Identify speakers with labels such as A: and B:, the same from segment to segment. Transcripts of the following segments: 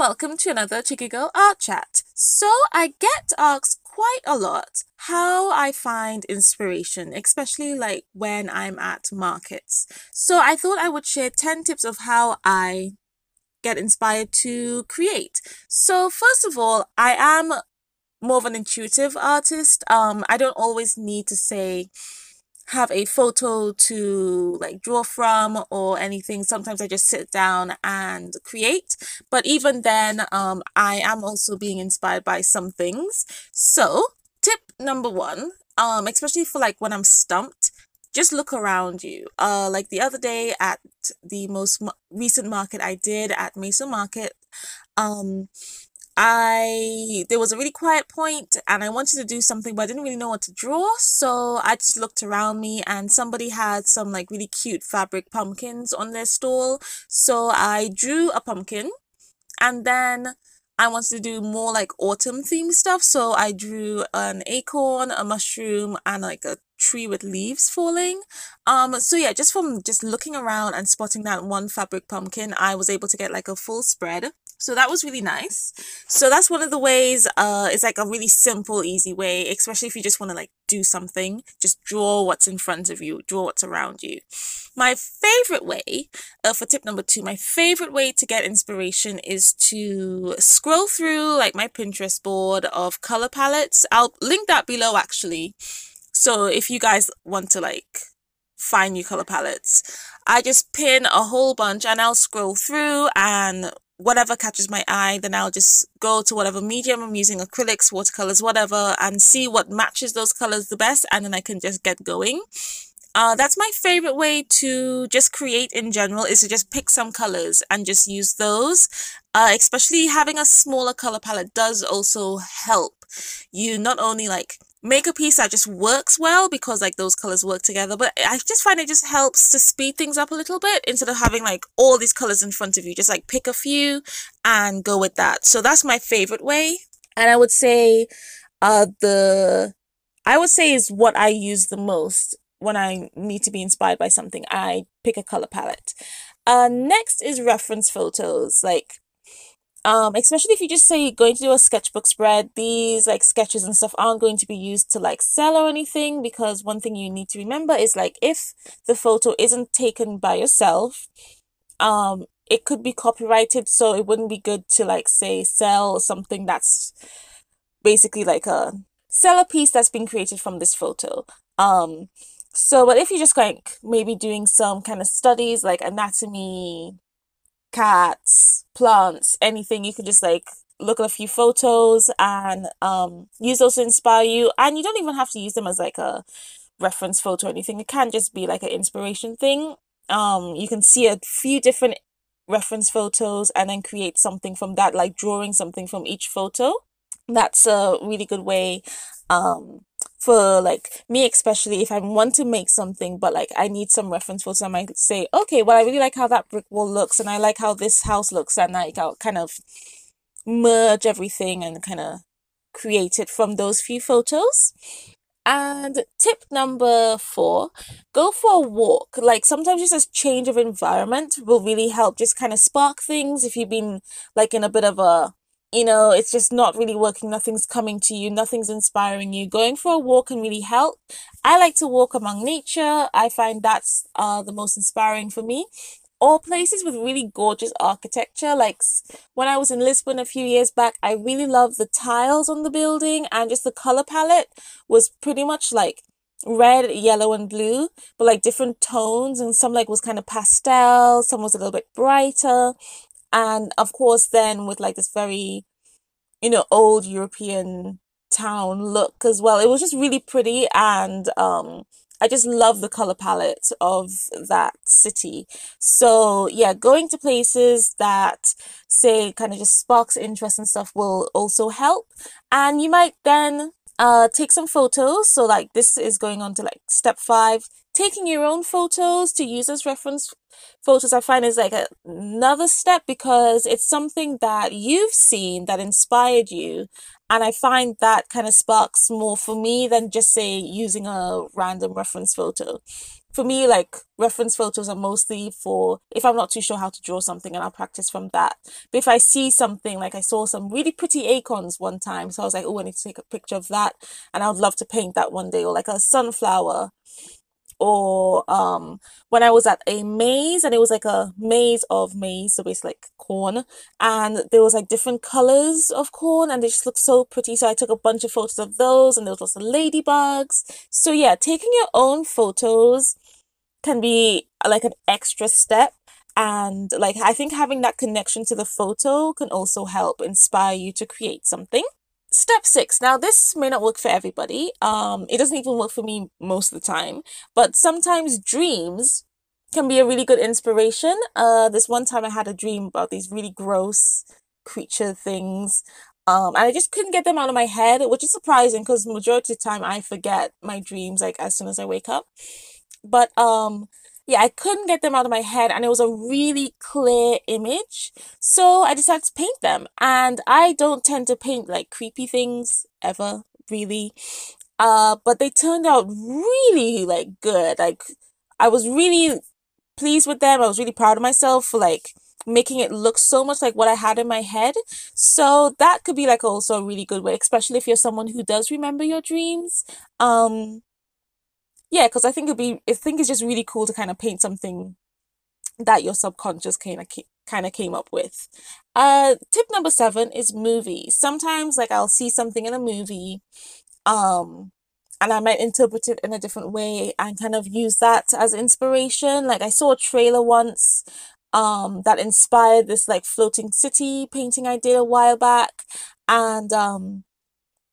A: welcome to another Checiegirl Art Chat. So, I get asked quite a lot how I find inspiration, especially like when I'm at markets. So, I thought I would share 10 tips of how I get inspired to create. So, first of all, I am more of an intuitive artist. Um, I don't always need to say, have a photo to like draw from or anything. Sometimes I just sit down and create. But even then, um, I am also being inspired by some things. So, tip number one, um, especially for like when I'm stumped, just look around you. Uh, like the other day at the most recent market I did at Mesa Market, um, I there was a really quiet point and I wanted to do something but I didn't really know what to draw. So I just looked around me and somebody had some like really cute fabric pumpkins on their stall. So I drew a pumpkin and then I wanted to do more like autumn theme stuff. So I drew an acorn a mushroom and like a tree with leaves falling. Um so yeah just from just looking around and spotting that one fabric pumpkin I was able to get like a full spread so that was really nice. So that's one of the ways, uh, it's like a really simple, easy way, especially if you just want to like do something, just draw what's in front of you, draw what's around you. My favorite way, uh, for tip number two, my favorite way to get inspiration is to scroll through like my Pinterest board of color palettes. I'll link that below actually. So if you guys want to like find new color palettes, I just pin a whole bunch and I'll scroll through and whatever catches my eye, then I'll just go to whatever medium I'm using, acrylics, watercolors, whatever, and see what matches those colors the best, and then I can just get going. Uh, that's my favorite way to just create in general is to just pick some colors and just use those. Uh, especially having a smaller color palette does also help you not only like make a piece that just works well because like those colors work together but i just find it just helps to speed things up a little bit instead of having like all these colors in front of you. Just like pick a few and go with that. So that's my favorite way. And i would say uh the i would say is what i use the most when i need to be inspired by something. I pick a color palette. Uh next is reference photos. Like um especially if you just say you're going to do a sketchbook spread these like sketches and stuff aren't going to be used to like sell or anything because one thing you need to remember is like if the photo isn't taken by yourself um it could be copyrighted so it wouldn't be good to like say sell something that's basically like a sell a piece that's been created from this photo. Um so but if you're just like maybe doing some kind of studies like anatomy cats, plants, anything. You can just like look at a few photos and um, use those to inspire you. And you don't even have to use them as like a reference photo or anything. It can just be like an inspiration thing. Um, you can see a few different reference photos and then create something from that, like drawing something from each photo. That's a really good way um, for like me especially if I want to make something but like I need some reference photos I might say okay well I really like how that brick wall looks and I like how this house looks and like I'll kind of merge everything and kind of create it from those few photos and tip number four, go for a walk. Like sometimes just a change of environment will really help just kind of spark things if you've been like in a bit of a you know, it's just not really working. Nothing's coming to you. Nothing's inspiring you. Going for a walk can really help. I like to walk among nature. I find that's uh, the most inspiring for me. Or places with really gorgeous architecture. Like when I was in Lisbon a few years back, I really loved the tiles on the building and just the color palette was pretty much like red, yellow, and blue, but like different tones, and some like was kind of pastel, some was a little bit brighter and of course then with like this very you know old european town look as well it was just really pretty and um I just love the color palette of that city. So yeah, going to places that say kind of just sparks interest and stuff will also help. And you might then uh take some photos. So like this is going on to like step five taking your own photos to use as reference photos I find is like a, another step because it's something that you've seen that inspired you and I find that kind of sparks more for me than just say using a random reference photo. For me, like reference photos are mostly for if I'm not too sure how to draw something and I'll practice from that. But if I see something, like I saw some really pretty acorns one time, so I was like, oh, I need to take a picture of that and I would love to paint that one day, or like a sunflower or um when I was at a maze and it was like a maze of maize, so basically like corn, and there was like different colors of corn and they just looked so pretty. So I took a bunch of photos of those and there was lots of ladybugs. So yeah, taking your own photos can be like an extra step and like I think having that connection to the photo can also help inspire you to create something. Step six. Now, this may not work for everybody. Um, it doesn't even work for me most of the time, but sometimes dreams can be a really good inspiration. Uh, this one time I had a dream about these really gross creature things. Um, and I just couldn't get them out of my head, which is surprising because majority of the time I forget my dreams like as soon as I wake up. But um, yeah, I couldn't get them out of my head and it was a really clear image. So I decided to paint them. And I don't tend to paint like creepy things ever, really. Uh, but they turned out really like good. Like I was really pleased with them. I was really proud of myself for like making it look so much like what I had in my head. So that could be like also a really good way, especially if you're someone who does remember your dreams. Um, yeah, because I think it'd be, I think it's just really cool to kind of paint something that your subconscious kind of kind of came up with. Uh, tip number seven is movies. Sometimes, like I'll see something in a movie, um, and I might interpret it in a different way and kind of use that as inspiration. Like I saw a trailer once, um, that inspired this like floating city painting I did a while back, and um,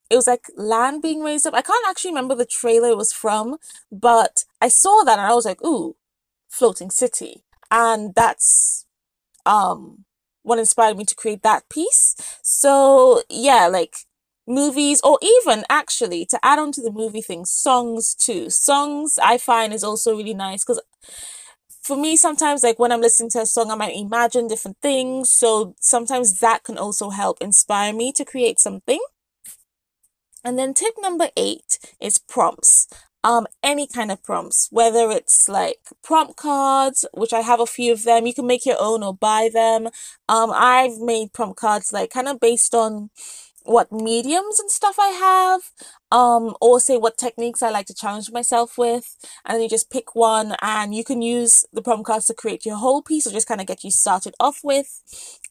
A: it was like land being raised up. I can't actually remember the trailer it was from, but I saw that and I was like, ooh, floating city. And that's um what inspired me to create that piece. So yeah, like movies or even actually to add on to the movie thing, songs too. Songs I find is also really nice because for me sometimes like when I'm listening to a song I might imagine different things. So sometimes that can also help inspire me to create something. And then tip number eight is prompts. Um, any kind of prompts, whether it's like prompt cards, which I have a few of them, you can make your own or buy them. Um, I've made prompt cards like kind of based on what mediums and stuff I have, um, or say what techniques I like to challenge myself with, and then you just pick one and you can use the prompt cards to create your whole piece or just kind of get you started off with.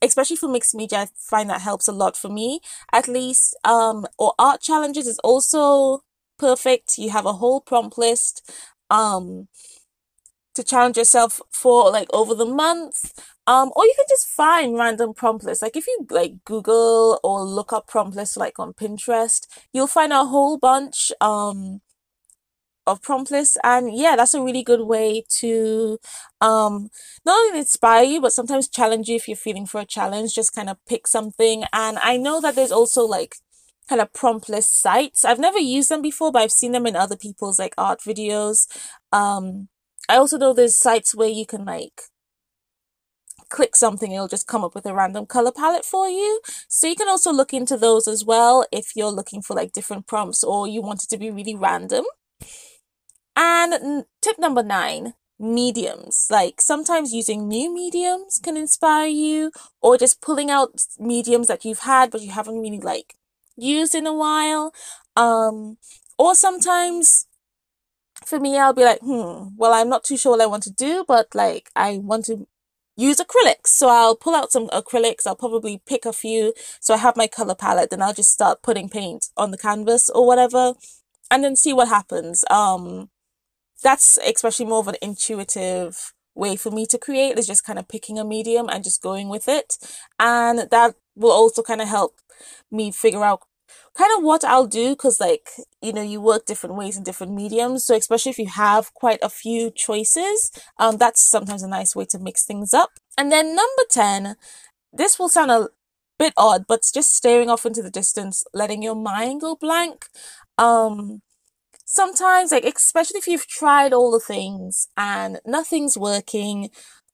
A: Especially for mixed media, I find that helps a lot for me, at least. Um, or art challenges is also perfect. You have a whole prompt list. Um, to challenge yourself for like over the month um, or you can just find random prompt lists. Like if you like Google or look up prompt lists like on Pinterest, you'll find a whole bunch um of prompt lists and yeah that's a really good way to um not only inspire you but sometimes challenge you if you're feeling for a challenge. Just kind of pick something. And i know that there's also like kind of prompt list sites. I've never used them before but i've seen them in other people's like art videos. Um i also know there's sites where you can like click something, it'll just come up with a random color palette for you. So you can also look into those as well if you're looking for like different prompts or you want it to be really random. And tip number nine, mediums. Like sometimes using new mediums can inspire you or just pulling out mediums that you've had but you haven't really like used in a while. Um, or sometimes for me, I'll be like, hmm, well, I'm not too sure what I want to do, but like I want to use acrylics. So I'll pull out some acrylics. I'll probably pick a few. So I have my color palette. Then I'll just start putting paint on the canvas or whatever, and then see what happens. Um, that's especially more of an intuitive way for me to create is just kind of picking a medium and just going with it. And that will also kind of help me figure out kind of what I'll do because like you know you work different ways in different mediums so especially if you have quite a few choices um that's sometimes a nice way to mix things up. And then number 10 this will sound a bit odd but just staring off into the distance letting your mind go blank. Um sometimes like especially if you've tried all the things and nothing's working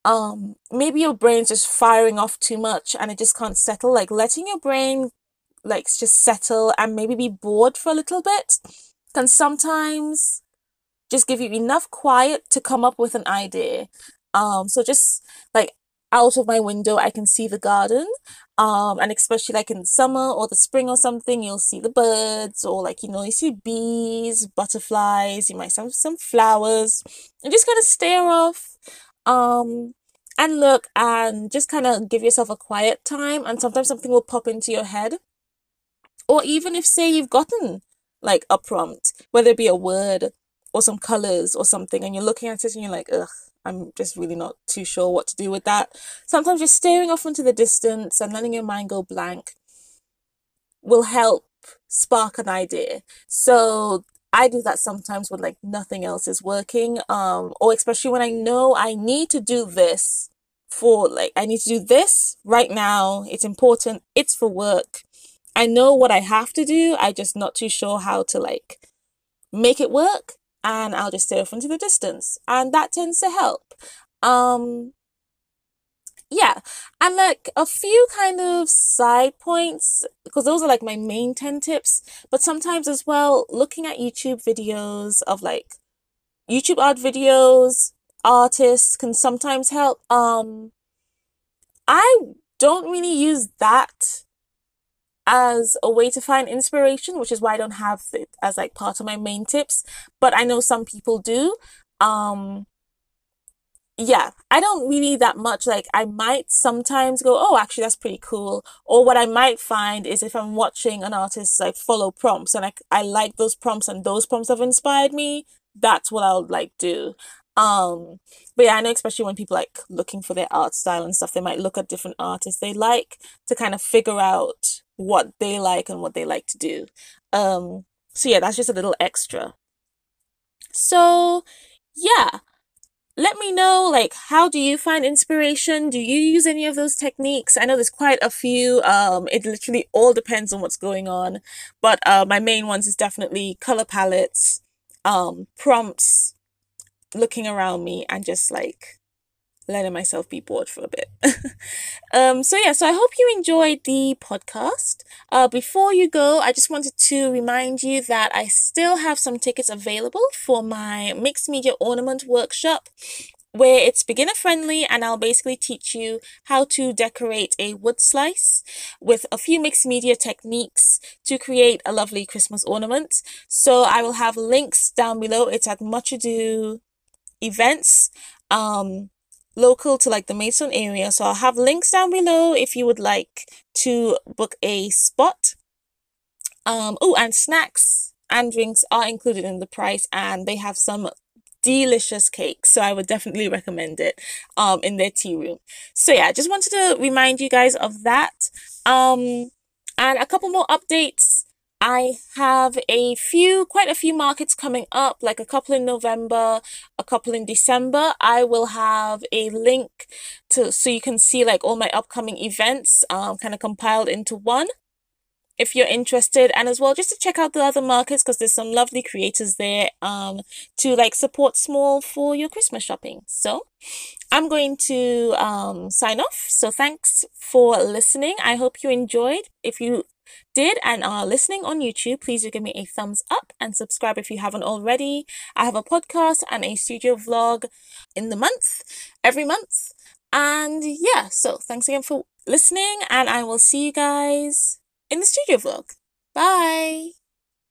A: um maybe your brain's just firing off too much and it just can't settle like letting your brain like just settle and maybe be bored for a little bit can sometimes just give you enough quiet to come up with an idea. Um so just like out of my window I can see the garden um and especially like in summer or the spring or something you'll see the birds or like you know you see bees butterflies you might have some flowers. And just kind of stare off um and look and just kind of give yourself a quiet time and sometimes something will pop into your head or even if say you've gotten like a prompt whether it be a word or some colors or something and you're looking at it and you're like ugh I'm just really not too sure what to do with that. Sometimes just staring off into the distance and letting your mind go blank will help spark an idea. So I do that sometimes when like nothing else is working. Um, or especially when I know I need to do this for like I need to do this right now. It's important. It's for work. I know what I have to do. I just not too sure how to like make it work and I'll just stare off into the distance. And that tends to help. Um, yeah. And like a few kind of side points, because those are like my main 10 tips, but sometimes as well, looking at YouTube videos of like YouTube art videos, artists can sometimes help. Um, I don't really use that as a way to find inspiration, which is why I don't have it as like part of my main tips, but I know some people do. Um, yeah, I don't really that much. Like, I might sometimes go, oh, actually, that's pretty cool. Or what I might find is if I'm watching an artist like follow prompts and I, I like those prompts and those prompts have inspired me, that's what I'll like do. Um, but yeah, I know especially when people like looking for their art style and stuff, they might look at different artists they like to kind of figure out what they like and what they like to do. Um, so yeah, that's just a little extra. So yeah, let me know like how do you find inspiration? Do you use any of those techniques? I know there's quite a few. Um, it literally all depends on what's going on, but uh, my main ones is definitely color palettes, um, prompts, looking around me, and just like letting myself be bored for a bit. um, so yeah, so I hope you enjoyed the podcast. Uh, before you go, I just wanted to remind you that I still have some tickets available for my mixed media ornament workshop where it's beginner friendly and I'll basically teach you how to decorate a wood slice with a few mixed media techniques to create a lovely Christmas ornament. So I will have links down below. It's at Much Ado events. Um, local to like the Maidstone area. So I'll have links down below if you would like to book a spot. Um, oh, and snacks and drinks are included in the price and they have some delicious cakes. So I would definitely recommend it um in their tea room. So yeah, I just wanted to remind you guys of that. Um and a couple more updates. I have a few, quite a few markets coming up, like a couple in November, a couple in December. I will have a link to, so you can see like all my upcoming events, um, kind of compiled into one if you're interested and as well just to check out the other markets because there's some lovely creators there um to like support small for your christmas shopping so i'm going to um sign off so thanks for listening i hope you enjoyed if you did and are listening on YouTube, please do give me a thumbs up and subscribe if you haven't already. I have a podcast and a studio vlog in the month, every month. And yeah, so thanks again for listening, and I will see you guys in the studio vlog. Bye!